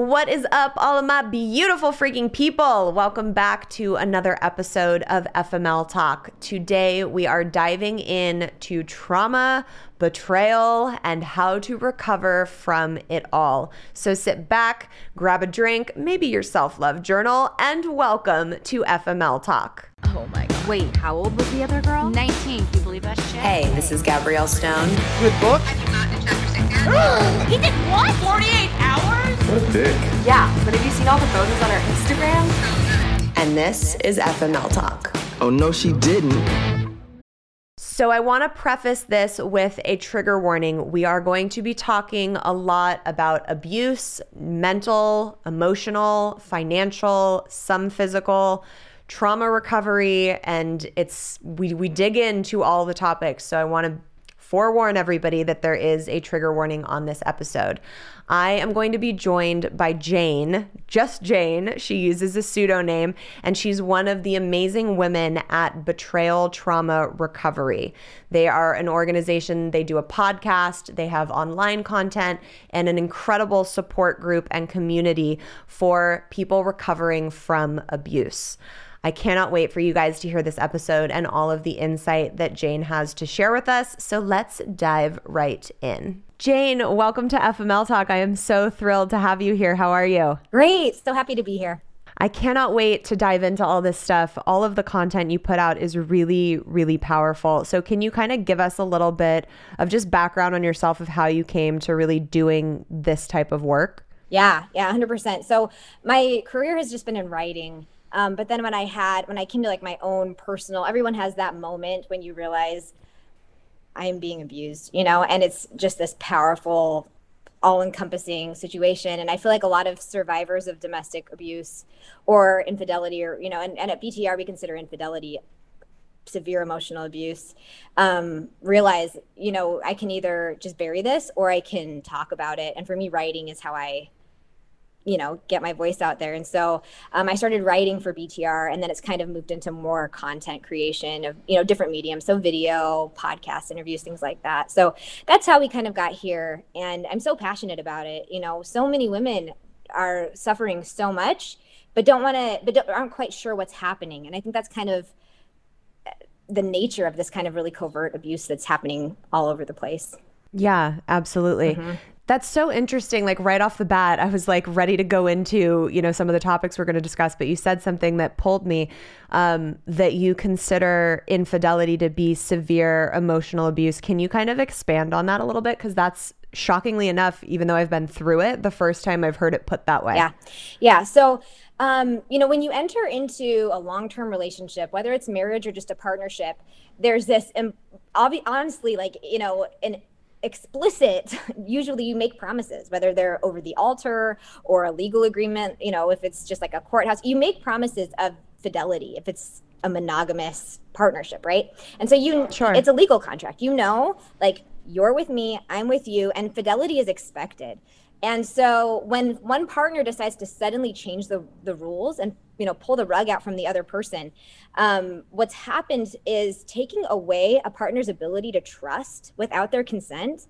What is up, all of my beautiful freaking people? Welcome back to another episode of FML Talk. Today, we are diving in to trauma, betrayal, and how to recover from it all. So sit back, grab a drink, maybe your self love journal, and welcome to FML Talk. Oh my god. Wait, how old was the other girl? 19. Can you believe that shit? Hey, this is Gabrielle Stone. Good book? he did what? 48 hours? What a dick. Yeah, but have you seen all the photos on her Instagram? And this is FML Talk. Oh, no, she didn't. So, I want to preface this with a trigger warning. We are going to be talking a lot about abuse, mental, emotional, financial, some physical, trauma recovery, and it's we we dig into all the topics. So, I want to forewarn everybody that there is a trigger warning on this episode. I am going to be joined by Jane, just Jane. She uses a pseudonym, and she's one of the amazing women at Betrayal Trauma Recovery. They are an organization, they do a podcast, they have online content, and an incredible support group and community for people recovering from abuse. I cannot wait for you guys to hear this episode and all of the insight that Jane has to share with us. So let's dive right in. Jane, welcome to FML Talk. I am so thrilled to have you here. How are you? Great. So happy to be here. I cannot wait to dive into all this stuff. All of the content you put out is really, really powerful. So, can you kind of give us a little bit of just background on yourself of how you came to really doing this type of work? Yeah, yeah, 100%. So, my career has just been in writing. Um, but then when I had, when I came to like my own personal, everyone has that moment when you realize I'm being abused, you know, and it's just this powerful, all encompassing situation. And I feel like a lot of survivors of domestic abuse or infidelity, or, you know, and, and at BTR, we consider infidelity severe emotional abuse. Um, realize you know i can either just bury this or i can talk about it. And for me writing is how i you know get my voice out there. And so um, i started writing for btr and then it's kind of moved into more content creation of you know different mediums. So video podcast interviews things like that. So that's how we kind of got here and i'm so passionate about it. You know so many women are suffering so much but don't want to but aren't quite sure what's happening. And i think that's kind of uh, the nature of this kind of really covert abuse that's happening all over the place. Yeah, absolutely. Mm-hmm. That's so interesting. Like right off the bat, I was like ready to go into, you know, some of the topics we're going to discuss, but you said something that pulled me um, that you consider infidelity to be severe emotional abuse. Can you kind of expand on that a little bit? Because that's shockingly enough, even though I've been through it, the first time I've heard it put that way. Yeah. Yeah. So, um, you know, when you enter into a long term relationship, whether it's marriage or just a partnership, there's this, um, obvi- honestly, like, you know, an explicit usually you make promises whether they're over the altar or a legal agreement you know if it's just like a courthouse you make promises of fidelity if it's a monogamous partnership right? And so you sure. it's a legal contract. You know like you're with me i'm with you and fidelity is expected and so when one partner decides to suddenly change the, the rules and you know pull the rug out from the other person, um, what's happened is taking away a partner's ability to trust without their consent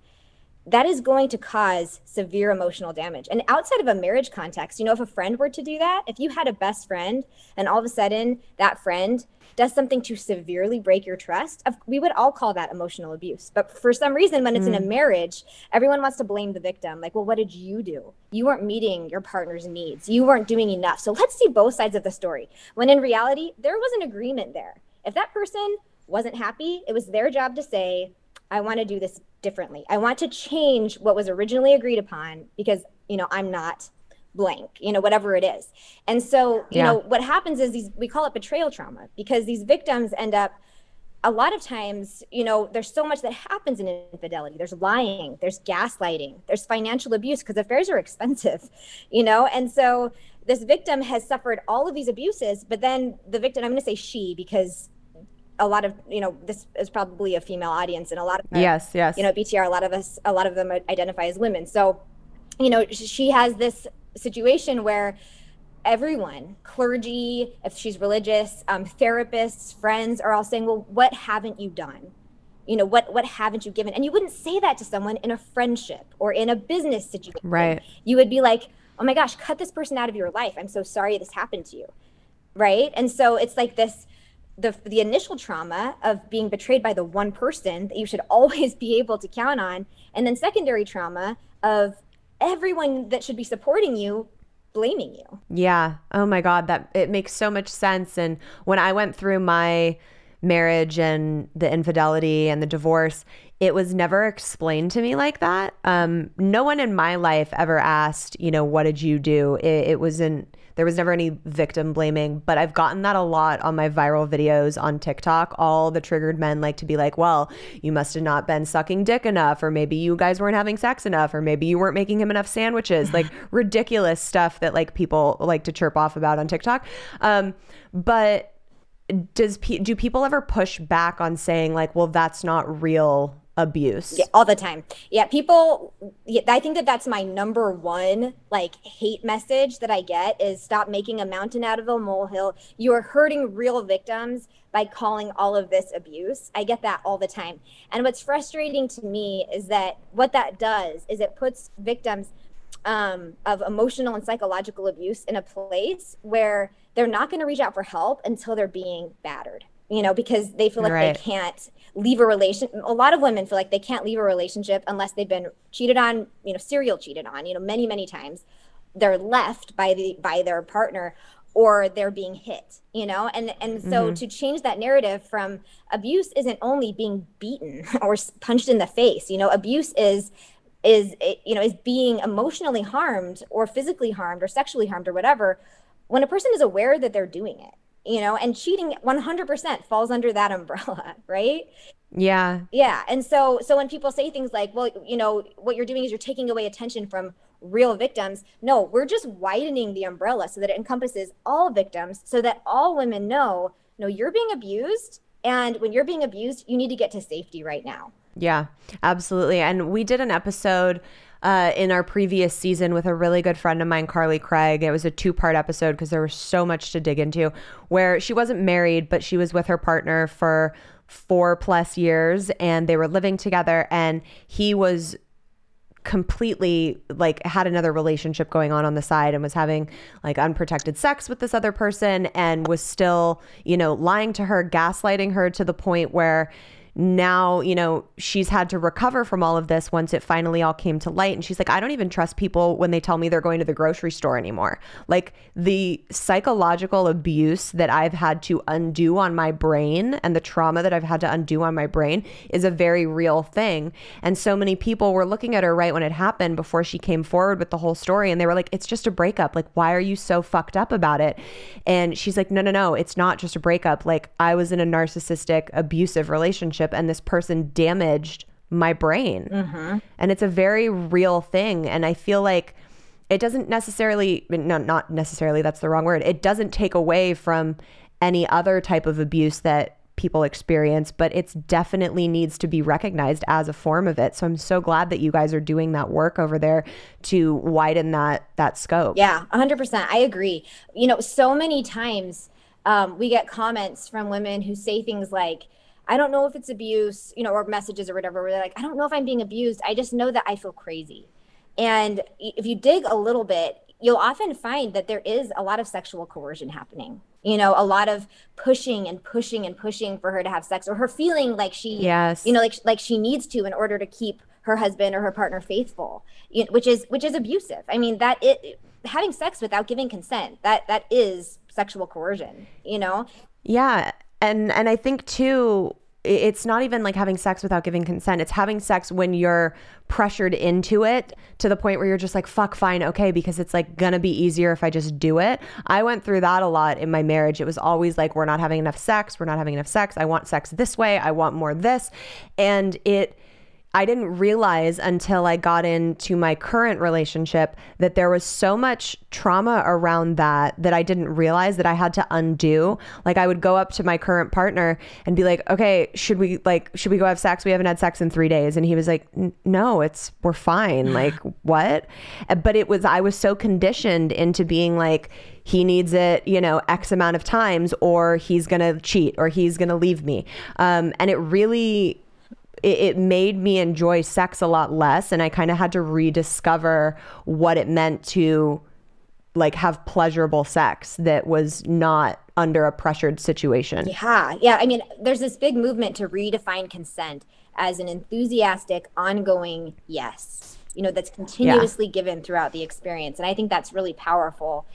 that is going to cause severe emotional damage. And outside of a marriage context, you know, if a friend were to do that, if you had a best friend and all of a sudden that friend does something to severely break your trust, we would all call that emotional abuse. But for some reason, when it's mm. in a mm. marriage, everyone wants to blame the victim. Like, well, what did you do? You weren't meeting your partner's needs, you weren't doing enough. So let's see both sides of the story. When in reality, there was an agreement there. If that person wasn't happy, it was their job to say, I want to do this differently. I want to change what was originally agreed upon because, you know, I'm not blank, you know, whatever it is. And so, you yeah. know, what happens is these, we call it betrayal trauma because these victims end up a lot of times, you know, there's so much that happens in infidelity. There's lying, there's gaslighting, there's financial abuse because affairs are expensive, you know? And so this victim has suffered all of these abuses, but then the victim, I'm going to say she because a lot of you know this is probably a female audience and a lot of yes yes you know btr a lot of us a lot of them identify as women so you know she has this situation where everyone clergy if she's religious um, therapists friends are all saying well what haven't you done you know what what haven't you given and you wouldn't say that to someone in a friendship or in a business situation right you would be like oh my gosh, cut this person out of your life. I'm so sorry this happened to you. Right. And so it's like this the the initial trauma of being betrayed by the one person that you should always be able to count on, and then secondary trauma of everyone that should be supporting you blaming you. Yeah. Oh my God. That it makes so much sense. And when I went through my marriage and the infidelity and the divorce, it was never explained to me like that. Um, no one in my life ever asked, you know, what did you do? It, it wasn't there was never any victim blaming, but I've gotten that a lot on my viral videos on TikTok. All the triggered men like to be like, well, you must have not been sucking dick enough, or maybe you guys weren't having sex enough, or maybe you weren't making him enough sandwiches. like ridiculous stuff that like people like to chirp off about on TikTok. Um, but does do people ever push back on saying like, well, that's not real abuse. Yeah, all the time. Yeah people yeah, i think that that's my number one like hate message that i get is stop making a mountain out of a molehill. You're hurting real victims by calling all of this abuse. I get that all the time. And what's frustrating to me is that what that does is it puts victims um, of emotional and psychological abuse in a place where they're not going to reach out for help until they're being battered you know because they feel like right. they can't leave a relation a lot of women feel like they can't leave a relationship unless they've been cheated on you know serial cheated on you know many many times they're left by the by their partner or they're being hit you know and and so mm-hmm. to change that narrative from abuse isn't only being beaten or punched in the face you know abuse is is you know is being emotionally harmed or physically harmed or sexually harmed or whatever when a person is aware that they're doing it you know, and cheating 100% falls under that umbrella, right? Yeah. Yeah. And so so when people say things like, well, you know, what you're doing is you're taking away attention from real victims. No, we're just widening the umbrella so that it encompasses all victims so that all women know, no, you're being abused and when you're being abused, you need to get to safety right now. Yeah, absolutely. And we did an episode uh, in our previous season with a really good friend of mine, Carly Craig. It was a two part episode because there was so much to dig into, where she wasn't married, but she was with her partner for four plus years and they were living together. And he was completely like had another relationship going on on the side and was having like unprotected sex with this other person and was still, you know, lying to her, gaslighting her to the point where now, you know, she's had to recover from all of this once it finally all came to light. And she's like, I don't even trust people when they tell me they're going to the grocery store anymore. Like the psychological abuse that I've had to undo on my brain and the trauma that I've had to undo on my brain is a very real thing. And so many people were looking at her right when it happened before she came forward with the whole story. And they were like, it's just a breakup. Like, why are you so fucked up about it? And she's like, no, no, no, it's not just a breakup. Like, I was in a narcissistic, abusive relationship relationship and this person damaged my brain. Mm-hmm. And it's a very real thing. And I feel like it doesn't necessarily, no, not necessarily, that's the wrong word. It doesn't take away from any other type of abuse that people experience, but it's definitely needs to be recognized as a form of it. So I'm so glad that you guys are doing that work over there to widen that that scope. Yeah, 100%. I agree. You know, so many times um, we get comments from women who say things like, I don't know if it's abuse, you know, or messages or whatever, where they're like, I don't know if I'm being abused. I just know that I feel crazy. And if you dig a little bit, you'll often find that there is a lot of sexual coercion happening. You know, a lot of pushing and pushing and pushing for her to have sex, or her feeling like she, yes, you know, like like she needs to in order to keep her husband or her partner faithful, you know, which is which is abusive. I mean, that it having sex without giving consent that that is sexual coercion. You know. Yeah, and and I think too it's not even like having sex without giving consent. It's having sex when you're pressured into it to the point where you're just like, fuck, fine, okay, because it's like gonna be easier if I just do it. I went through that a lot in my marriage. It was always like, we're not having enough sex, we're not having enough sex. I want sex this way, I want more this. And it, I didn't realize until I got into my current relationship that there was so much trauma around that that I didn't realize that I had to undo. Like I would go up to my current partner and be like, "Okay, should we like should we go have sex? We haven't had sex in 3 days." And he was like, "No, it's we're fine." like, "What?" But it was I was so conditioned into being like he needs it, you know, X amount of times, or he's gonna cheat, or he's gonna leave me. Um, and it really it, it made me enjoy sex a lot less and i kind of had to rediscover what it meant to like have pleasurable sex that was not under a pressured situation. Yeah. Yeah. I mean, there's this big movement to redefine consent as an enthusiastic, ongoing yes, you know, that's continuously yeah. given throughout the experience. And I think that's really powerful.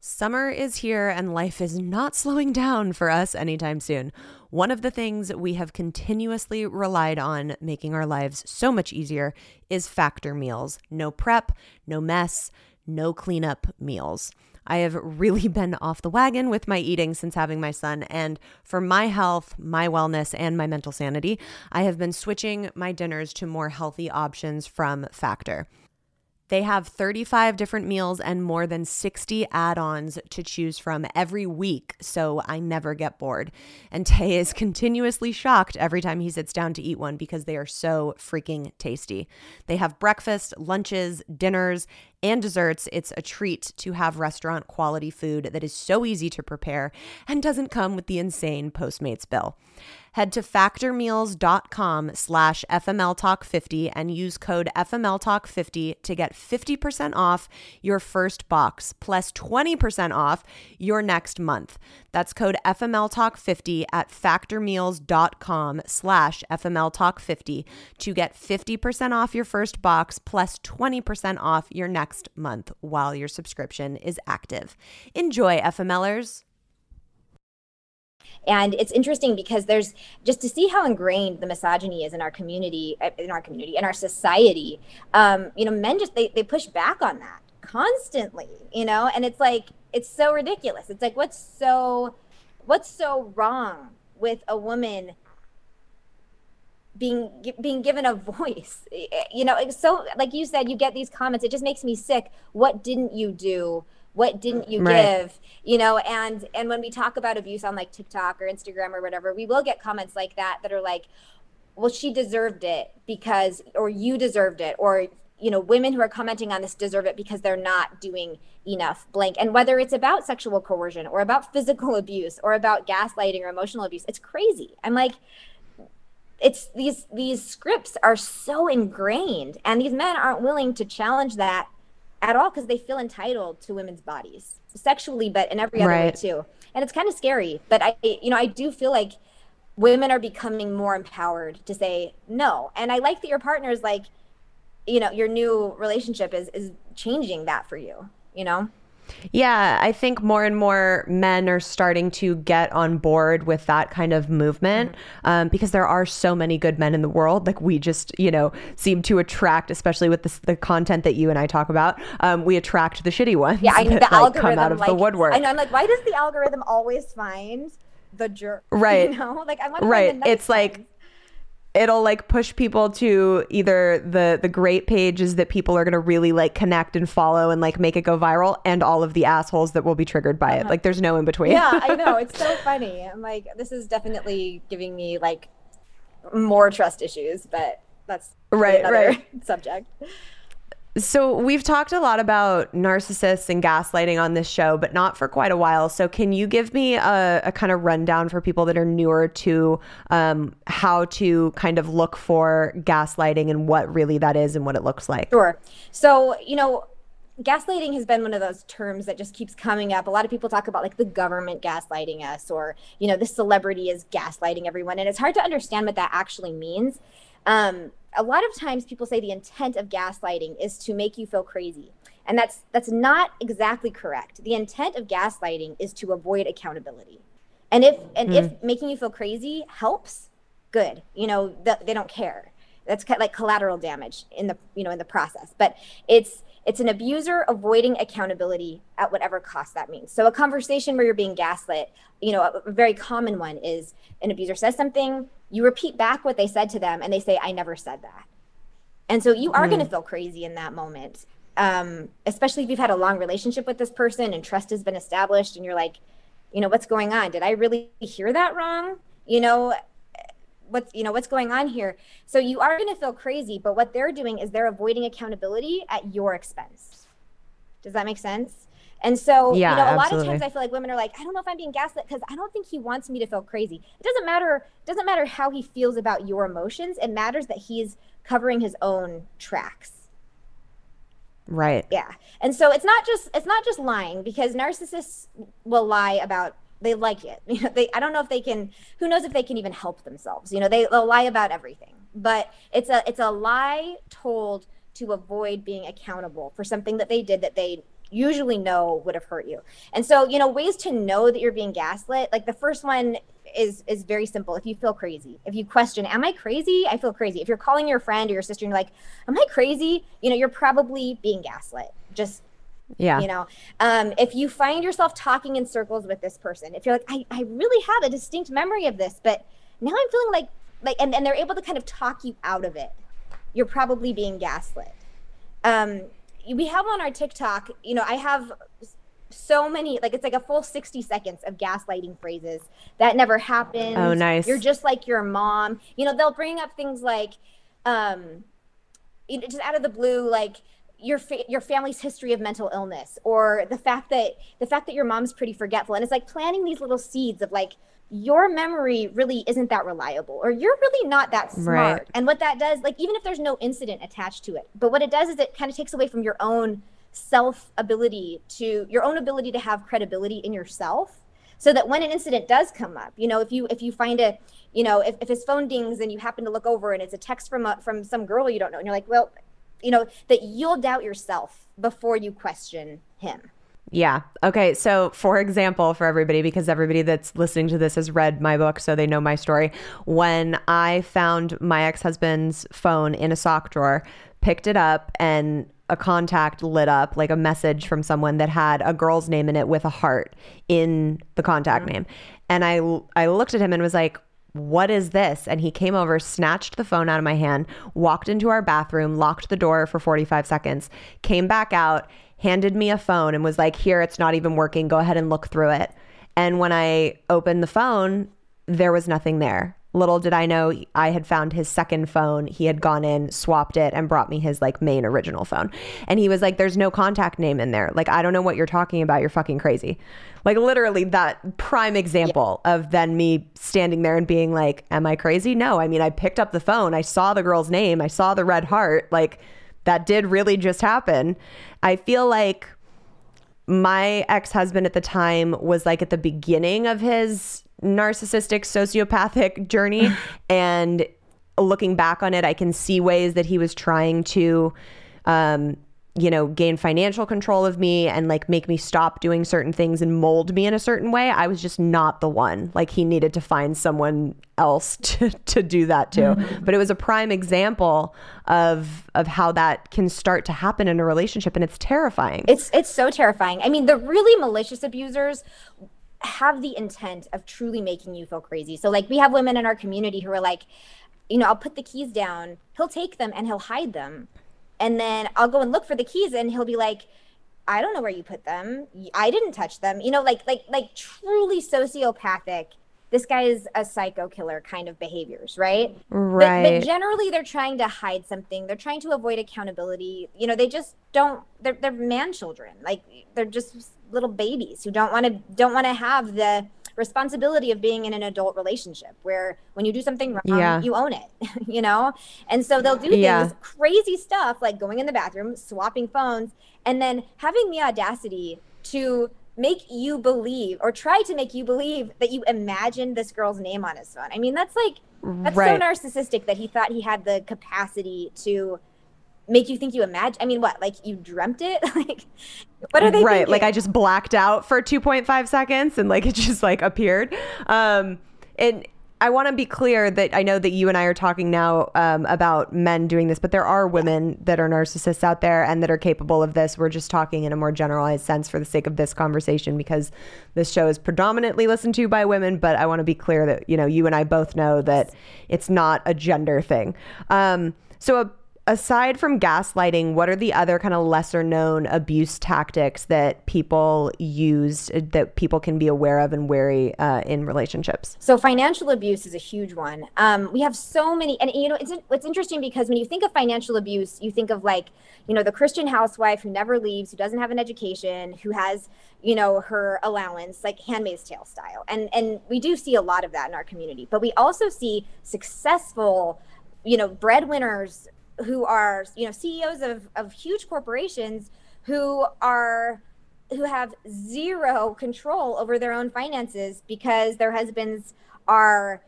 Summer is here and life is not slowing down for us anytime soon. One of the things we have continuously relied on making our lives so much easier is factor meals. No prep, no mess, no cleanup meals. I have really been off the wagon with my eating since having my son. And for my health, my wellness, and my mental sanity, I have been switching my dinners to more healthy options from Factor. They have 35 different meals and more than 60 add ons to choose from every week, so I never get bored. And Tay is continuously shocked every time he sits down to eat one because they are so freaking tasty. They have breakfast, lunches, dinners, and desserts, it's a treat to have restaurant quality food that is so easy to prepare and doesn't come with the insane Postmates bill. Head to factormeals.com slash FMLTalk50 and use code FMLTalk50 to get 50% off your first box plus 20% off your next month. That's code FMLTalk50 at factormeals.com slash FMLTalk50 to get 50% off your first box plus 20% off your next month while your subscription is active. Enjoy, FMLers. And it's interesting because there's just to see how ingrained the misogyny is in our community, uh, in our community, in our society. Um, you know, men just they, they push back on that constantly, you know, and it's like it's so ridiculous. It's like what's so what's so wrong with a woman being being given a voice. Eh, you know so like you said you get these comments it just makes me sick. What didn't you do? What didn't you right. give? You know and and when we talk about abuse on like tiktok or instagram or whatever we will get comments like that that are like well she deserved it because or you deserved it or you know women who are commenting on this deserve it because they're not doing enough blank. And whether it's about sexual coercion or about physical abuse or about gaslighting or emotional abuse it's crazy. I'm like it's these these scripts are so ingrained and these men aren't willing to challenge that at all because they feel entitled to women's bodies sexually but in every other right. way too. And it's kind of scary but i you know i do feel like women are becoming more empowered to say no. And i like that your partner is like you know your new relationship is is changing that for you you know yeah, I think more and more men are starting to get on board with that kind of movement mm-hmm. um, because there are so many good men in the world. Like we just, you know, seem to attract, especially with this, the content that you and I talk about. Um, we attract the shitty ones. Yeah, I know the algorithm come out of like, the woodwork. Know. I'm like, why does the algorithm always find the jerk? Right. You know, like I want right. It's like it'll like push people to either the the great pages that people are going to really like connect and follow and like make it go viral and all of the assholes that will be triggered by uh-huh. it like there's no in between. Yeah i know. It's so funny. I'm like this is definitely giving me like more trust issues but that's right right. subject so, we've talked a lot about narcissists and gaslighting on this show, but not for quite a while. So, can you give me a, a kind of rundown for people that are newer to um, how to kind of look for gaslighting and what really that is and what it looks like? Sure. So, you know, gaslighting has been one of those terms that just keeps coming up. A lot of people talk about like the government gaslighting us or, you know, the celebrity is gaslighting everyone. And it's hard to understand what that actually means. Um, a lot of times people say the intent of gaslighting is to make you feel crazy. And that's that's not exactly correct. The intent of gaslighting is to avoid accountability. And if and mm. if hmm. making you feel crazy helps, good. You know, th- they don't care. That's kind of like collateral damage in the you know in the process. But it's it's an abuser avoiding accountability at whatever cost that means. So a conversation where you're being gaslit, you know, a, a very common one is an abuser says something, you repeat back what they said to them and they say i never said that and so you are mm. going to feel crazy in that moment um, especially if you've had a long relationship with this person and trust has been established and you're like you know what's going on did i really hear that wrong you know what's you know what's going on here so you are going to feel crazy but what they're doing is they're avoiding accountability at your expense does that make sense and so, yeah, you know, a absolutely. lot of times I feel like women are like, I don't know if I'm being gaslit because I don't think he wants me to feel crazy. It doesn't matter. It doesn't matter how he feels about your emotions. It matters that he's covering his own tracks. Right. Yeah. And so it's not just it's not just lying because narcissists will lie about they like it. You know, they I don't know if they can who knows if they can even help themselves. You know, they, they'll lie about everything. But it's a it's a lie told to avoid being accountable for something that they did that they usually know would have hurt you. And so, you know, ways to know that you're being gaslit, like the first one is is very simple. If you feel crazy, if you question, am I crazy? I feel crazy. If you're calling your friend or your sister and you're like, am I crazy? You know, you're probably being gaslit. Just yeah. You know, um, if you find yourself talking in circles with this person, if you're like, I, I really have a distinct memory of this, but now I'm feeling like like and, and they're able to kind of talk you out of it, you're probably being gaslit. Um, we have on our TikTok, you know, I have so many like it's like a full 60 seconds of gaslighting phrases that never happened. Oh, nice. You're just like your mom. You know, they'll bring up things like um you know, just out of the blue like your fa- your family's history of mental illness or the fact that the fact that your mom's pretty forgetful and it's like planting these little seeds of like your memory really isn't that reliable or you're really not that smart Right. and what that does like even if there's no incident attached to it but what it does is it kind of takes away from your own self ability to your own ability to have credibility in yourself so that when an incident does come up you know if you if you find a you know if, if his phone dings and you happen to look over and it's a text from a, from some girl you don't know and you're like well you know that you'll doubt yourself before you question him Yeah. Okay. So, for example, for everybody, because everybody that's listening to this has read my book, so they know my story. When I found my ex husband's phone in a sock drawer, picked it up, and a contact lit up, like a message from someone that had a girl's name in it with a heart in the contact mm. name. And I, I looked at him and was like, what is this? And he came over, snatched the phone out of my hand, walked into our bathroom, locked the door for 45 seconds, came back out, handed me a phone, and was like, Here, it's not even working. Go ahead and look through it. And when I opened the phone, there was nothing there. Little did I know I had found his second phone. He had gone in, swapped it, and brought me his like main original phone. And he was like, There's no contact name in there. Like, I don't know what you're talking about. You're fucking crazy. Like, literally, that prime example of then me standing there and being like, Am I crazy? No. I mean, I picked up the phone. I saw the girl's name. I saw the red heart. Like, that did really just happen. I feel like my ex-husband at the time was like at the beginning of his narcissistic sociopathic journey. And looking back on it i can see ways that he was trying to um you know gain financial control of me and like make me stop doing certain things and mold me in a certain way. I was just not the one. Like he needed to find someone else to, to do that too but it was a prime example of of how that can start to happen in a relationship and it's terrifying. It's it's so terrifying. I mean the really malicious abusers have the intent of truly making you feel crazy. So like we have women in our community who are like you know i'll put the keys down he'll take them and he'll hide them. And then i'll go and look for the keys and he'll be like i don't know where you put them. I didn't touch them. You know like like like truly sociopathic this guy is a psycho killer kind of behaviors right? But- Right. but, generally they're trying to hide something. They're trying to avoid accountability. You know they just don't they're, they're man children. Like they're just little babies who don't want to don't want to have the responsibility of being in an adult relationship where when you do something wrong Yeah. you own it you know and so they'll do Yeah. things crazy stuff like going in the bathroom swapping phones and then having the audacity to make you believe or try to make you believe that you imagined this girl's name on his phone i mean that's like that's Right. so narcissistic that he thought he had the capacity to make you think you imagine. I mean, what? Like you dreamt it? like what are they? right thinking? like i just blacked out for 2.5 seconds and like it just like appeared um and i want to be clear that i know that you and i are talking now um, about men doing this but there are women that are narcissists out there and that are capable of this we're just talking in a more generalized sense for the sake of this conversation because this show is predominantly listened to by women but i want to be clear that you know you and i both know that it's not a gender thing um so a aside from gaslighting, what are the other kind of lesser known abuse tactics that people use uh, that people can be aware of and wary uh, in relationships? So financial abuse is a huge one. Um, we have so many, and you know, it's it's interesting because when you think of financial abuse, you think of like, you know, the Christian housewife who never leaves, who doesn't have an education, who has, you know, her allowance, like Handmaid's Tale style, and and we do see a lot of that in our community. But we also see successful, you know, breadwinners who are you know CEOs of of huge corporations who are who have zero control over their own finances because their husbands are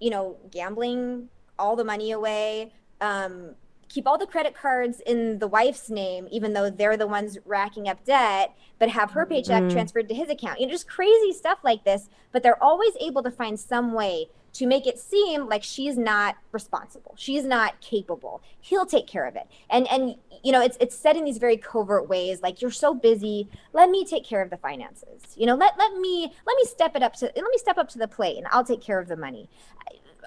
you know gambling all the money away um, keep all the credit cards in the wife's name even though they're the ones racking up debt but have her paycheck mm. transferred to his account you know just crazy stuff like this but they're always able to find some way to make it seem like she's not responsible. She's not capable. He'll take care of it. And and you know it's it's said in these very covert ways like you're so busy. Let me take care of the finances. You know let let me let me step it up to let me step up to the plate and i'll take care of the money.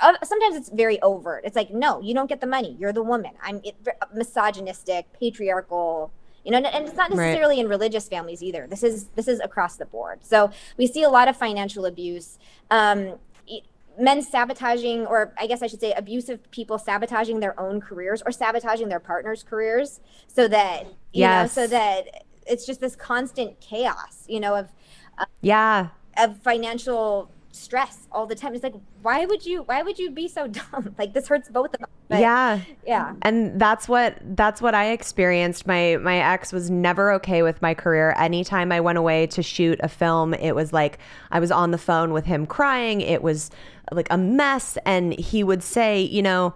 Uh, sometimes it's very overt. It's like no you don't get the money. You're the woman. I'm it, misogynistic patriarchal you know and it's not necessarily right. in religious families either. This is this is across the board. So we see a lot of financial abuse. Um, men sabotaging or i guess i should say abusive people sabotaging their own careers or sabotaging their partner's careers so that you yes. know so that it's just this constant chaos you know of uh, yeah of financial stress all the time. It's like why would you why would you be so dumb? Like this hurts both of us. But, yeah. Yeah. And that's what that's what i experienced. My my ex was never okay with my career. Anytime i went away to shoot a film it was like i was on the phone with him crying. It was like a mess. And he would say you know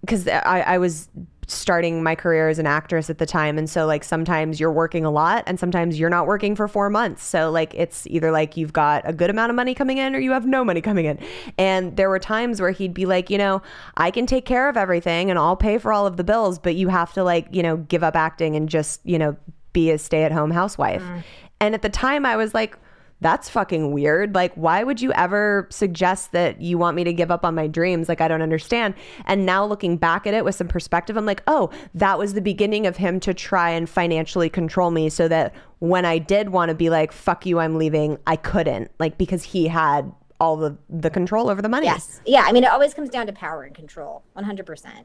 because I, I was starting my career as an actress at the time. And so like sometimes you're working a lot and sometimes you're not working for 4 months. So like it's either like you've got a good amount of money coming in or you have no money coming in. And there were times where he'd be like you know I can take care of everything and I'll pay for all of the bills but you have to like you know give up acting and just you know be a stay-at-home housewife. Mm. and at the time I was like that's fucking weird. Like, why would you ever suggest that you want me to give up on my dreams? Like, I don't understand. And now looking back at it with some perspective, I'm like, oh, that was the beginning of him to try and financially control me so that when I did want to be like, fuck you, I'm leaving, I couldn't. Like, because he had all the, the control over the money. Yes. Yeah. I mean, it always comes down to power and control, 100%.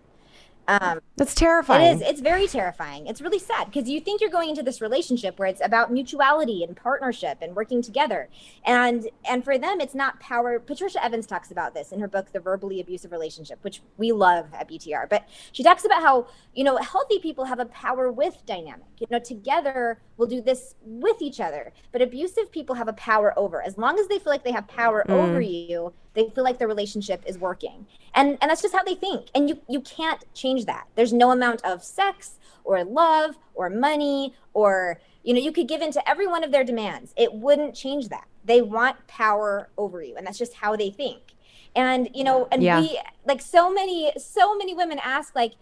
Um, That's terrifying. It is. It's very terrifying. It's really sad because you think you're going into this relationship where it's about mutuality and partnership and working together, and and for them it's not power. Patricia Evans talks about this in her book, The Verbally Abusive Relationship, which we love at BTR. But she talks about how you know healthy people have a power with dynamic. You know, together we'll do this with each other. But abusive people have a power over. As long as they feel like they have power mm. over you, they feel like their relationship is working. And and that's just how they think. And you you can't change that. There's no amount of sex or love or money or you know you could give in to every one of their demands. It wouldn't change that. They want power over you and that's just how they think. And you know and yeah. we like so many so many women ask like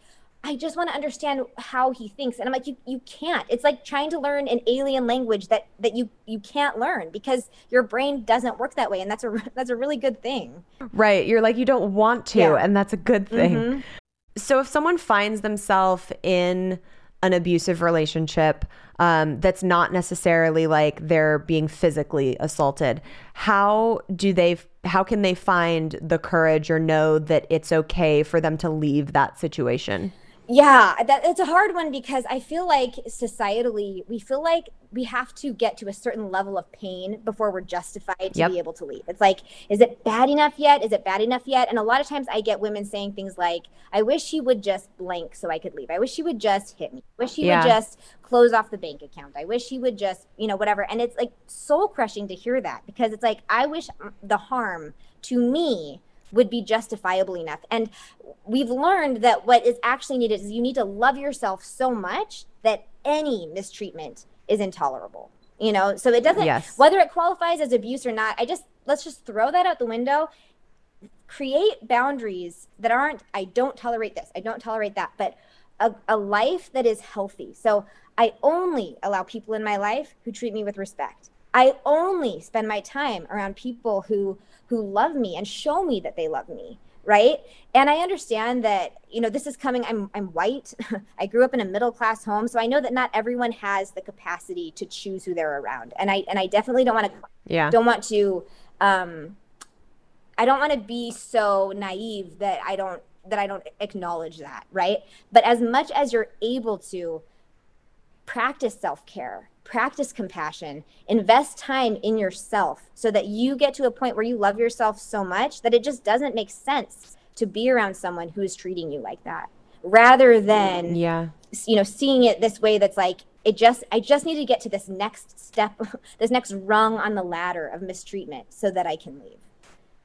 I just want to understand how he thinks. And I'm like, you, you can't. It's like trying to learn an alien language that that you you can't learn because your brain doesn't work that way, and that's a that's a really good thing. Right. You're like you don't want to, yeah. and that's a good thing. Mm-hmm. So if someone finds themselves in an abusive relationship um, that's not necessarily like they're being physically assaulted, how do they? How can they find the courage or know that it's okay for them to leave that situation? Yeah, that it's a hard one because I feel like societally we feel like we have to get to a certain level of pain before we're justified to yep. be able to leave. It's like, is it bad enough yet? Is it bad enough yet? And a lot of times I get women saying things like, I wish he would just blank so I could leave. I wish he would just hit me. I wish he yeah. would just close off the bank account. I wish he would just, you know, whatever. And it's like soul crushing to hear that because it's like, I wish mm, the harm to me would be justifiable enough. And we've learned that what is actually needed is you need to love yourself so much that any mistreatment is intolerable. You know, so it doesn't yes. whether it qualifies as abuse or not. I just let's just throw that out the window. Create boundaries that aren't I don't tolerate this. I don't tolerate that, but a, a life that is healthy. So I only allow people in my life who treat me with respect. I only spend my time around people who who love me and show me that they love me right? And i understand that you know this is coming i'm i'm white. I grew up in a middle class home so i know that not everyone has the capacity to choose who they're around. And i and i definitely don't want to yeah. don't want to um i don't want to be so naive that i don't that i don't acknowledge that right? But as much as you're able to practice self-care practice compassion, invest time in yourself so that you get to a point where you love yourself so much that it just doesn't make sense to be around someone who is treating you like that. rather than Yeah. you know seeing it this way that's like it just i just need to get to this next step this next rung on the ladder of mistreatment so that i can leave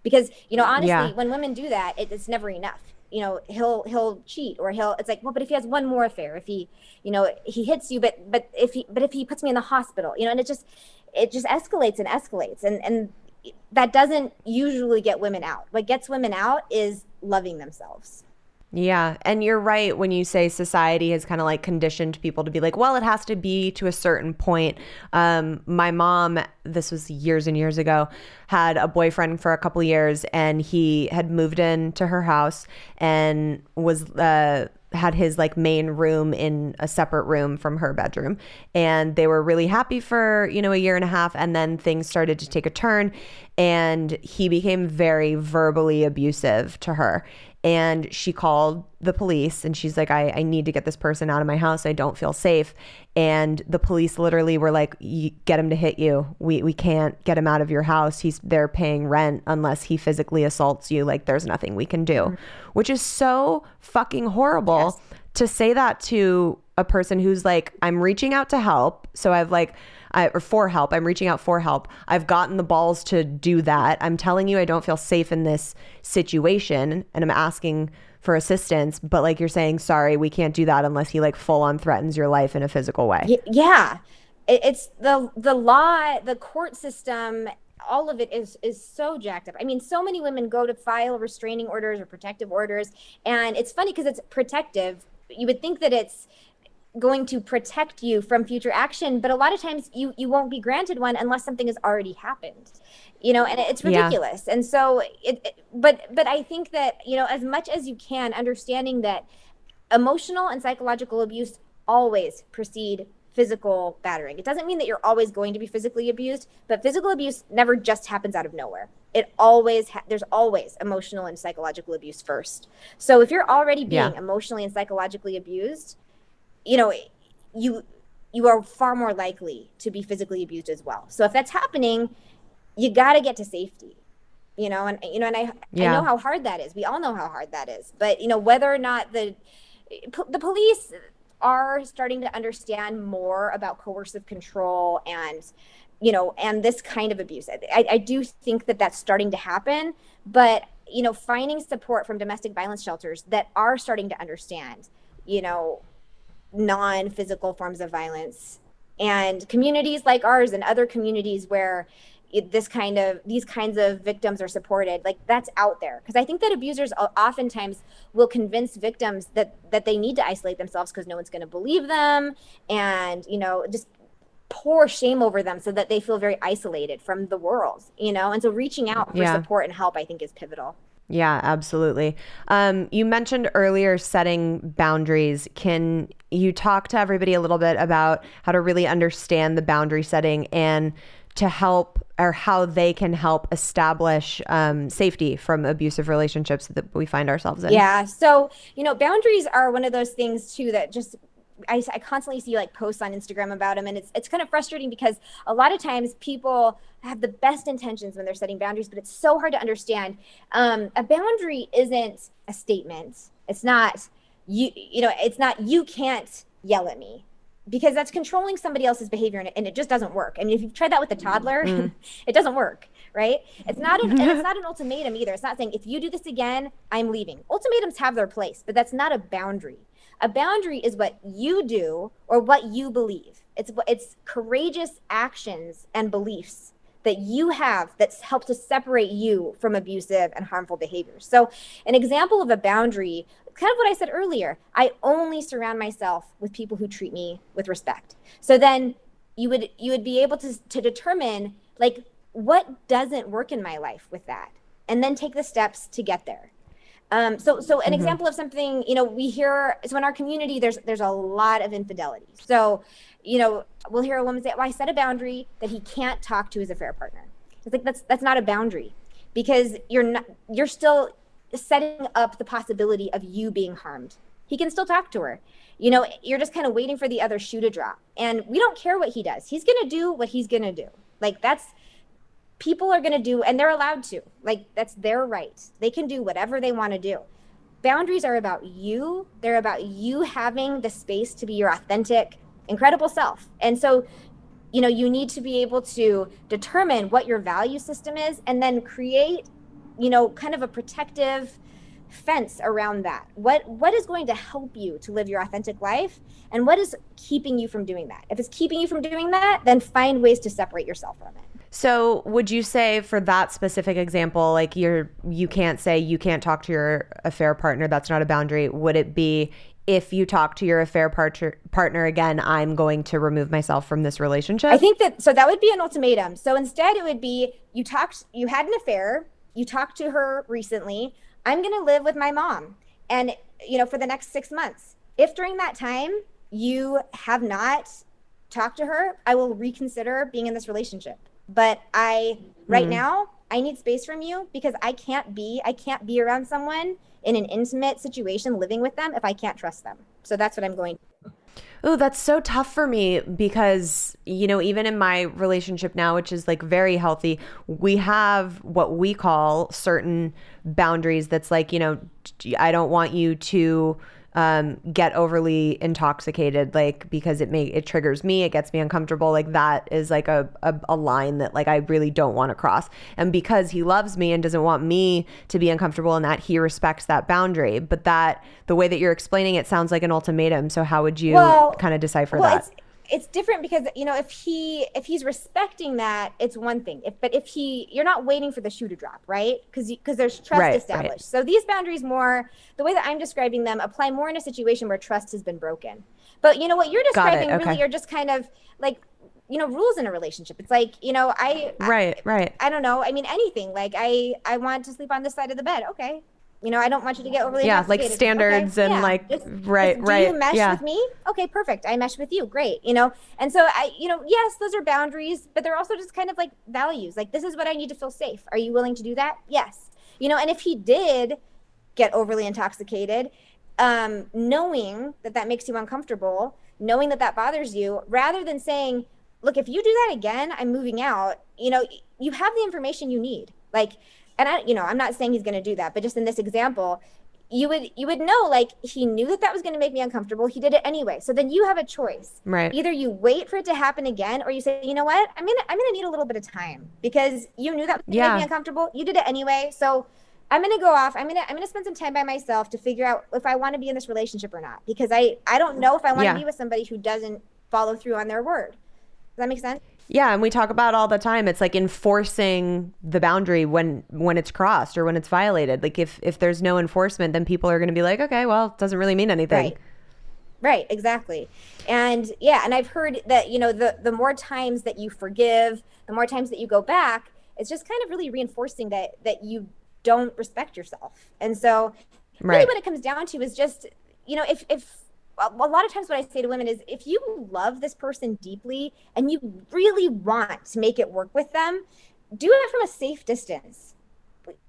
because you know honestly Yeah. when women do that it, it's never enough you know he'll he'll cheat or he'll it's like well but if he has one more affair if he you know he hits you but but if he but if he puts me in the hospital you know and it just it just escalates and escalates. And and that doesn't usually get women out. What gets women out is loving themselves Yeah. And you're right when you say society has kind of like conditioned people to be like, well, it has to be to a certain point. Um, my mom, this was years and years ago, had a boyfriend for a couple years and he had moved into her house and was, uh, had his like main room in a separate room from her bedroom and they were really happy for you know a year and a half and then things started to take a turn and he became very verbally abusive to her and she called the police and she's like I, I need to get this person out of my house. I don't feel safe. And the police literally were like "You- get him to hit you. We, we can't get him out of your house. He's they're paying rent unless he physically assaults you. Like there's nothing we can do mm-hmm. which is so fucking horrible to say that to a person who's like i'm reaching out to help. So i've like I, or for help. I'm reaching out for help. I've gotten the balls to do that. I'm telling you, I don't feel safe in this situation and I'm asking for assistance. But like you're saying, sorry, we can't do that unless he like full on threatens your life in a physical way. Y- yeah it, it's the the law the court system all of it is is so jacked up i mean so many women go to file restraining orders or protective orders and it's funny because it's protective you would think that it's going to protect you from future action but a lot of times you you won't be granted one unless something has already happened you know and it's Yeah. ridiculous and so it, it but but i think that you know as much as you can understanding that emotional and psychological abuse always precede physical battering. It doesn't mean that you're always going to be physically abused, but physical abuse never just happens out of nowhere. It always ha- there's always emotional and psychological abuse first. So if you're already being Yeah. emotionally and psychologically abused, you know, you you are far more likely to be physically abused as well. So if that's happening, you got to get to safety. You know, and you know, and I I know how hard that is. We all know how hard that is. But you know, whether or not the the police are starting to understand more about coercive control and you know and this kind of abuse I, I do think that that's starting to happen but you know finding support from domestic violence shelters that are starting to understand you know non-physical forms of violence. And communities like ours and other communities where it, this kind of these kinds of victims are supported like that's out there. Because i think that abusers oftentimes will convince victims that that they need to isolate themselves because no one's going to believe them and you know just pour shame over them so that they feel very isolated from the world you know? And so reaching out for Yeah. support and help i think is pivotal Yeah, absolutely. Um, you mentioned earlier setting boundaries. Can you talk to everybody a little bit about how to really understand the boundary setting and to help or how they can help establish um, safety from abusive relationships that we find ourselves in? Yeah. So, you know, boundaries are one of those things too that just I, I constantly see like posts on Instagram about them, and it's it's kind of frustrating because a lot of times people have the best intentions when they're setting boundaries, but it's so hard to understand. Um, a boundary isn't a statement. It's not you. You know, it's not you can't yell at me because that's controlling somebody else's behavior and it, and it just doesn't work. I mean, if you've tried that with a toddler, it doesn't work, right? It's not an it's not an ultimatum either. It's not saying if you do this again, I'm leaving. Ultimatums have their place, but that's not a boundary. A boundary is what you do or what you believe. It's it's courageous actions and beliefs that you have that help to separate you from abusive and harmful behaviors. So, an example of a boundary, kind of what I said earlier, I only surround myself with people who treat me with respect. So then you would you would be able to to determine like what doesn't work in my life with that and then take the steps to get there. Um, so, so an example of something, you know, we hear so in our community, there's there's a lot of infidelity. So, you know, we'll hear a woman say, "Well, I set a boundary that he can't talk to his affair partner." It's like that's that's not a boundary because you're not you're still setting up the possibility of you being harmed. He can still talk to her. You know, you're just kind of waiting for the other shoe to drop, and we don't care what he does. He's gonna do what he's gonna do. Like that's people are going to do and they're allowed to like that's their right they can do whatever they want to do boundaries are about you. They're about you having the space to be your authentic, incredible self. And so, you know, you need to be able to determine what your value system is and then create, you know, kind of a protective fence around that. What what is going to help you to live your authentic life and what is keeping you from doing that? If it's keeping you from doing that, then find ways to separate yourself from it. So, would you say for that specific example, like you're you can't say you can't talk to your affair partner, that's not a boundary. Would it be if you talk to your affair partner partner again, I'm going to remove myself from this relationship? I think that so that would be an ultimatum. So instead it would be you talked you had an affair, you talked to her recently, I'm going to live with my mom and you know for the next 6 months. If during that time you have not talked to her, I will reconsider being in this relationship but I right mm. now I need space from you because I can't be I can't be around someone in an intimate situation living with them if I can't trust them. So that's what I'm going to Oh, that's so tough for me because, you know, even in my relationship now, which is like very healthy, we have what we call certain boundaries that's like, you know, I don't want you to um, get overly intoxicated, like because it may it triggers me, it gets me uncomfortable. Like that is like a, a, a line that like I really don't want to cross. And because he loves me and doesn't want me to be uncomfortable in that, he respects that boundary. But that the way that you're explaining it sounds like an ultimatum. So how would you well, kind of decipher well, that? It's different because you know if he if he's respecting that it's one thing. If but if he you're not waiting for the shoe to drop right? Because because there's trust right, established. Right. so these boundaries more the way that i'm describing them apply more in a situation where trust has been broken. But you know what you're describing okay. really are just kind of like you know rules in a relationship. It's like you know i right I, right. I don't know. I mean anything. Like i i want to sleep on this side of the bed. Okay you know, I don't want you to get overly yeah, like standards okay, and yeah. like just, right, just, right. Do you mesh yeah. with me? Okay, perfect. I mesh with you. Great. You know, and so I, you know, yes, those are boundaries, but they're also just kind of like values. Like this is what I need to feel safe. Are you willing to do that? Yes. You know, and if he did get overly intoxicated, um, knowing that that makes you uncomfortable, knowing that that bothers you, rather than saying, "Look, if you do that again, I'm moving out." You know, you have the information you need. Like and I, you know, I'm not saying he's going to do that, but just in this example, you would you would know like he knew that that was going to make me uncomfortable. He did it anyway. So then you have a choice. Right. Either you wait for it to happen again, or you say, you know what, I'm gonna I'm gonna need a little bit of time because you knew that was yeah. make me uncomfortable. You did it anyway. So I'm gonna go off. I'm gonna I'm gonna spend some time by myself to figure out if I want to be in this relationship or not because I I don't know if I want to yeah. be with somebody who doesn't follow through on their word. Does that make sense? Yeah, and we talk about all the time. It's like enforcing the boundary when when it's crossed or when it's violated. Like if if there's no enforcement, then people are going to be like, okay, well, it doesn't really mean anything. Right. Right, exactly. And yeah, and I've heard that, you know, the the more times that you forgive, the more times that you go back, it's just kind of really reinforcing that that you don't respect yourself. And so right. really what it comes down to is just, you know, if if a lot of times what I say to women is if you love this person deeply and you really want to make it work with them, do it from a safe distance.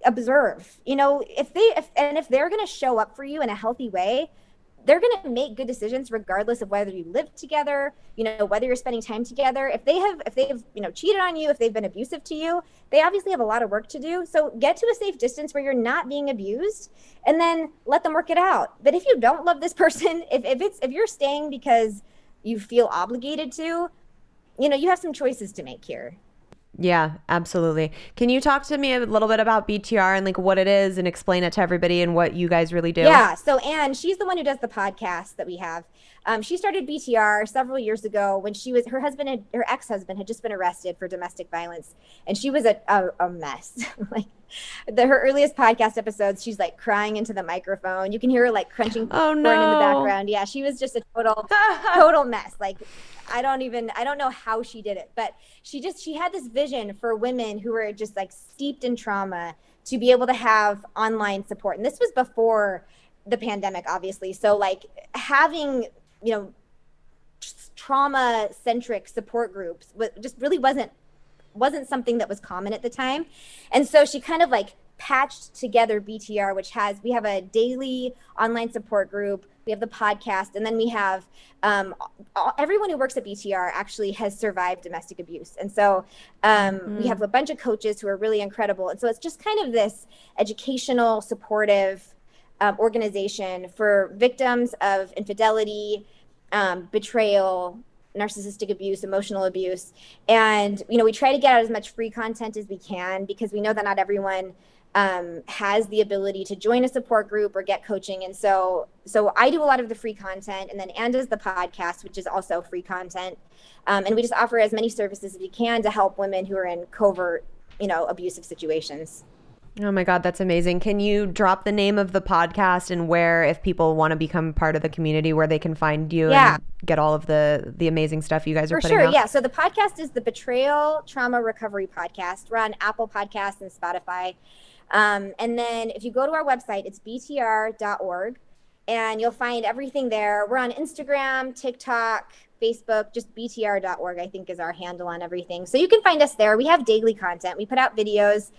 Observe. You know, if they if and if they're going to show up for you in a healthy way, they're going to make good decisions regardless of whether you live together you know whether you're spending time together. If they have if they've you know cheated on you if they've been abusive to you they obviously have a lot of work to do. So get to a safe distance where you're not being abused and then let them work it out. But if you don't love this person if, if it's if you're staying because you feel obligated to you know you have some choices to make here yeah, absolutely. Can you talk to me a little bit about BTR and like what it is and explain it to everybody and what you guys really do? Yeah. So Anne, she's the one who does the podcast that we have. Um, she started BTR several years ago when she was her husband had her ex husband had just been arrested for domestic violence, and she was a a, a mess. like the her earliest podcast episodes, she's like crying into the microphone. You can hear her like crunching oh, no. in the background. Yeah, she was just a total total mess. Like I don't even I don't know how she did it, but she just she had this vision for women who were just like steeped in trauma to be able to have online support. And this was before the pandemic obviously. So like having, you know, trauma centric support groups just really wasn't wasn't something that was common at the time. And so she kind of like patched together BTR, which has we have a daily online support group, we have the podcast, and then we have um, all, everyone who works at BTR actually has survived domestic abuse, and so um, mm-hmm. we have a bunch of coaches who are really incredible, and so it's just kind of this educational, supportive. um, organization for victims of infidelity, um, betrayal, narcissistic abuse, emotional abuse. And, you know, we try to get out as much free content as we can because we know that not everyone um, has the ability to join a support group or get coaching. And so, so I do a lot of the free content, and then Anne does the podcast, which is also free content. Um, and we just offer as many services as we can to help women who are in covert, you know, abusive situations. Oh my God, that's amazing. Can you drop the name of the podcast and where, if people want to become part of the community, where they can find you Yeah. and get all of the the amazing stuff you guys are For sure, out? yeah. So the podcast is the Betrayal Trauma Recovery Podcast. We're on Apple Podcasts and Spotify. Um, and then if you go to our website, it's btr.org, and you'll find everything there. We're on Instagram, TikTok, Facebook, just btr.org, I think is our handle on everything. So you can find us there. We have daily content. We put out videos.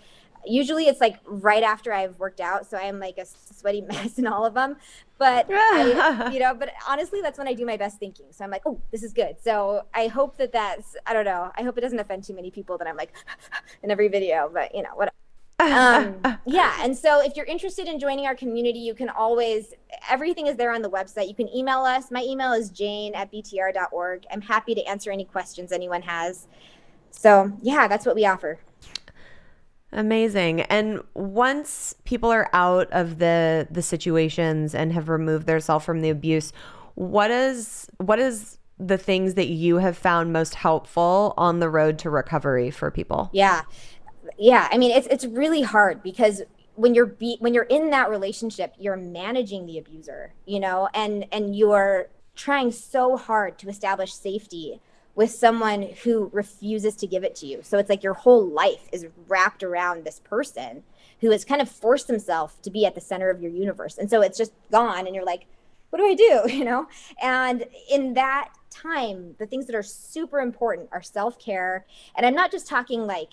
Usually it's like right after I've worked out, so I'm like a sweaty mess in all of them. But I, you know, but honestly, that's when I do my best thinking. So I'm like, oh, this is good. So I hope that that's, I don't know, I hope it doesn't offend too many people that I'm like in every video, but you know, whatever um, yeah and so if you're interested in joining our community you can always everything is there on the website you can email us my email is jane at btr.org i'm happy to answer any questions anyone has so yeah that's what we offer Amazing. And once people are out of the the situations and have removed themselves from the abuse, what is what is the things that you have found most helpful on the road to recovery for people? yeah yeah i mean it's it's really hard because when you're be when you're in that relationship you're managing the abuser you know and and you're trying so hard to establish safety with someone who refuses to give it to you so it's like your whole life is wrapped around this person who has kind of forced himself to be at the center of your universe and so it's just gone and you're like what do I do? You know? And in that time, the things that are super important are self care. And I'm not just talking like,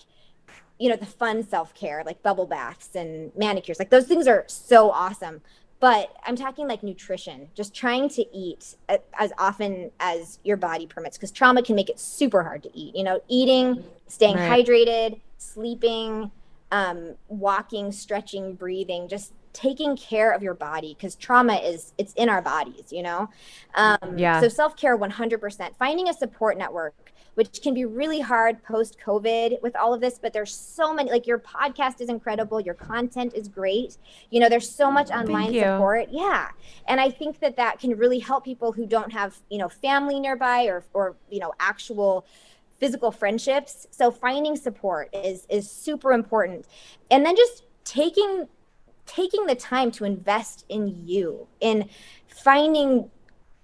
you know, the fun self care, like bubble baths and manicures. Like those things are so awesome. But I'm talking like nutrition, just trying to eat as often as your body permits, because trauma can make it super hard to eat. You know, eating, staying Right. hydrated, sleeping, um, walking, stretching, breathing, just taking care of your body because trauma is it's in our bodies you know um, Yeah. so self-care 100% finding a support network which can be really hard post covid with all of this but there's so many like your podcast is incredible your content is great. You know there's so much online support. Yeah. And i think that that can really help people who don't have you know family nearby or or you know actual physical friendships. So finding support is is super important. And then just taking taking the time to invest in you in finding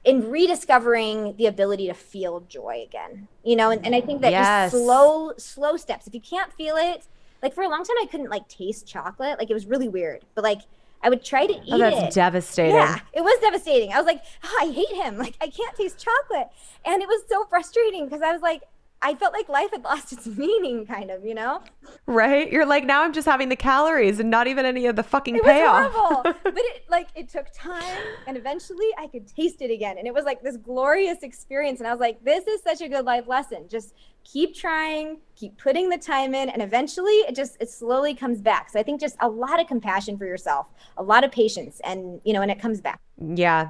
in rediscovering the ability to feel joy again you know and, and i think that Yes. just slow slow steps if you can't feel it like for a long time i couldn't like taste chocolate like it was really weird but like i would try to eat Oh, that's it devastating. yeah, it was devastating. I was like, "Oh, I hate him. Like, I can't taste chocolate. And it was so frustrating because I was like, I felt like life had lost its meaning, kind of, you know? Right? You're like, now I'm just having the calories and not even any of the fucking It was payoff. horrible. but it like it took time and eventually I could taste it again. And it was like this glorious experience. And I was like, this is such a good life lesson. Just keep trying, keep putting the time in, and eventually it just it slowly comes back. So I think just a lot of compassion for yourself, a lot of patience, and you know, and it comes back. Yeah.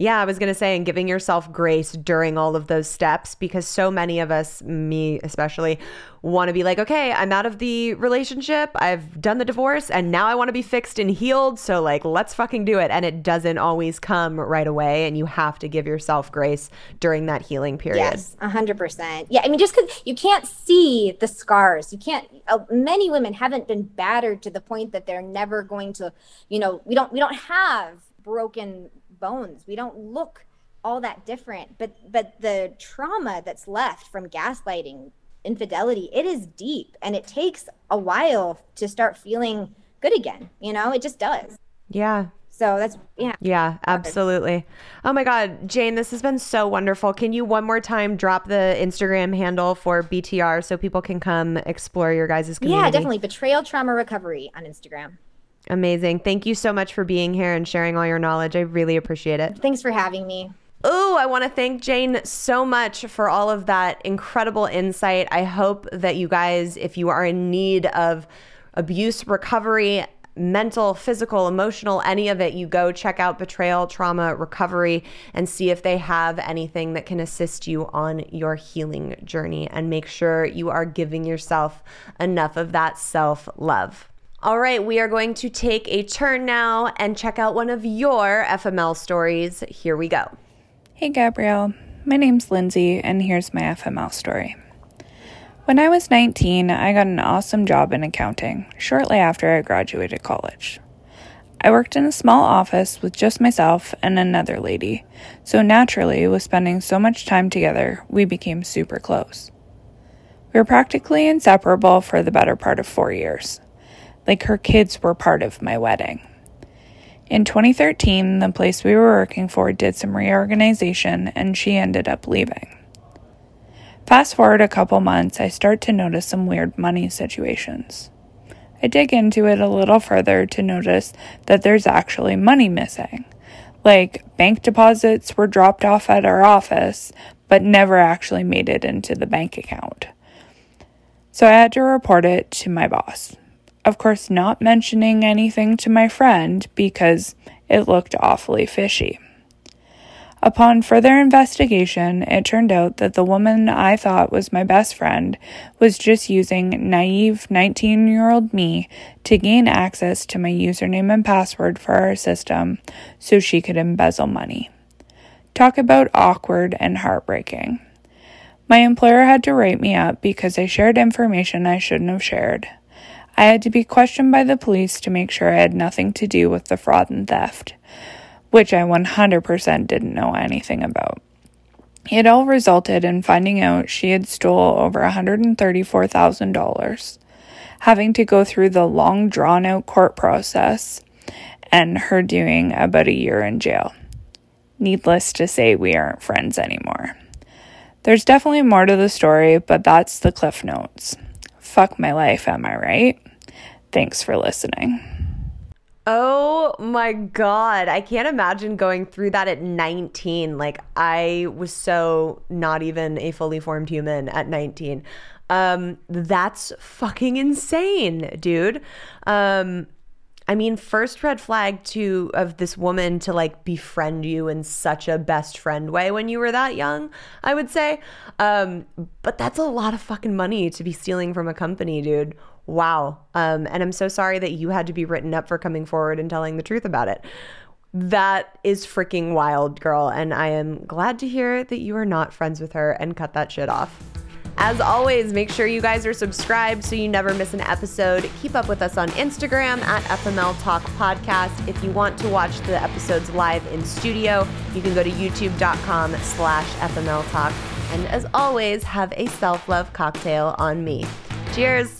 Yeah, I was going to say, and giving yourself grace during all of those steps because so many of us, me especially, want to be like, okay, I'm out of the relationship. I've done the divorce and now I want to be fixed and healed. So, like, let's fucking do it. And it doesn't always come right away. And you have to give yourself grace during that healing period. Yes, a hundred percent. Yeah, I mean, just because you can't see the scars, you can't. Uh, many women haven't been battered to the point that they're never going to, you know, we don't we don't have broken bones. We don't look all that different. But but the trauma that's left from gaslighting, infidelity, it is deep, and it takes a while to start feeling good again. You know, it just does. Yeah. So that's yeah. Yeah, absolutely. Oh my God, Jane, this has been so wonderful. Can you one more time drop the Instagram handle for BTR so people can come explore your guys' community? Yeah, definitely. Betrayal Trauma Recovery on Instagram. Amazing. Thank you so much for being here and sharing all your knowledge. I really appreciate it. Thanks for having me. Oh, I want to thank Jane so much for all of that incredible insight. I hope that you guys, if you are in need of abuse recovery, mental, physical, emotional, any of it, you go check out Betrayal Trauma Recovery and see if they have anything that can assist you on your healing journey and make sure you are giving yourself enough of that self love. All right, we are going to take a turn now and check out one of your FML stories. Here we go. Hey, Gabrielle. My name's Lindsay, and here's my FML story. When I was 19, I got an awesome job in accounting shortly after I graduated college. I worked in a small office with just myself and another lady, so naturally, with spending so much time together, we became super close. We were practically inseparable for the better part of four years. Like her kids were part of my wedding. In 2013, the place we were working for did some reorganization and she ended up leaving. Fast forward a couple months, I start to notice some weird money situations. I dig into it a little further to notice that there's actually money missing. Like, bank deposits were dropped off at our office, but never actually made it into the bank account. So I had to report it to my boss. Of course, not mentioning anything to my friend because it looked awfully fishy. Upon further investigation, it turned out that the woman I thought was my best friend was just using naive 19 year old me to gain access to my username and password for our system so she could embezzle money. Talk about awkward and heartbreaking. My employer had to write me up because I shared information I shouldn't have shared. I had to be questioned by the police to make sure I had nothing to do with the fraud and theft which I 100% didn't know anything about. It all resulted in finding out she had stole over $134,000, having to go through the long drawn out court process, and her doing about a year in jail. Needless to say, we aren't friends anymore. There's definitely more to the story, but that's the cliff notes. Fuck my life, am I right? Thanks for listening. Oh my God. I can't imagine going through that at 19. Like, I was so not even a fully formed human at 19. Um, that's fucking insane, dude. Um, I mean, first red flag to of this woman to like befriend you in such a best friend way when you were that young, I would say. Um, but that's a lot of fucking money to be stealing from a company, dude. Wow. Um, and I'm so sorry that you had to be written up for coming forward and telling the truth about it. That is freaking wild, girl. And I am glad to hear that you are not friends with her and cut that shit off. As always, make sure you guys are subscribed so you never miss an episode. Keep up with us on Instagram at FML Talk Podcast. If you want to watch the episodes live in studio, you can go to youtube.com slash FML Talk. And as always, have a self-love cocktail on me. Cheers!